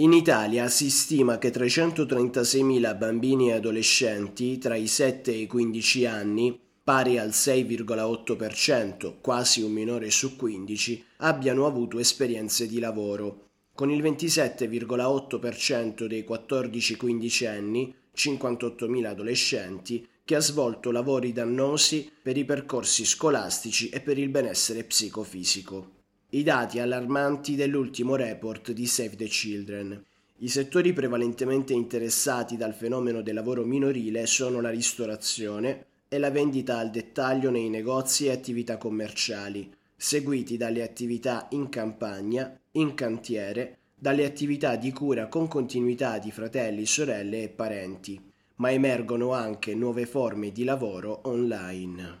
In Italia si stima che 336.000 bambini e adolescenti tra i 7 e i 15 anni, pari al 6,8%, quasi un minore su 15, abbiano avuto esperienze di lavoro, con il 27,8% dei 14-15 anni, 58.000 adolescenti, che ha svolto lavori dannosi per i percorsi scolastici e per il benessere psicofisico. I dati allarmanti dell'ultimo report di Save the Children. I settori prevalentemente interessati dal fenomeno del lavoro minorile sono la ristorazione e la vendita al dettaglio nei negozi e attività commerciali, seguiti dalle attività in campagna, in cantiere, dalle attività di cura con continuità di fratelli, sorelle e parenti, ma emergono anche nuove forme di lavoro online.